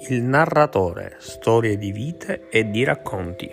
Il narratore, storie di vite e di racconti.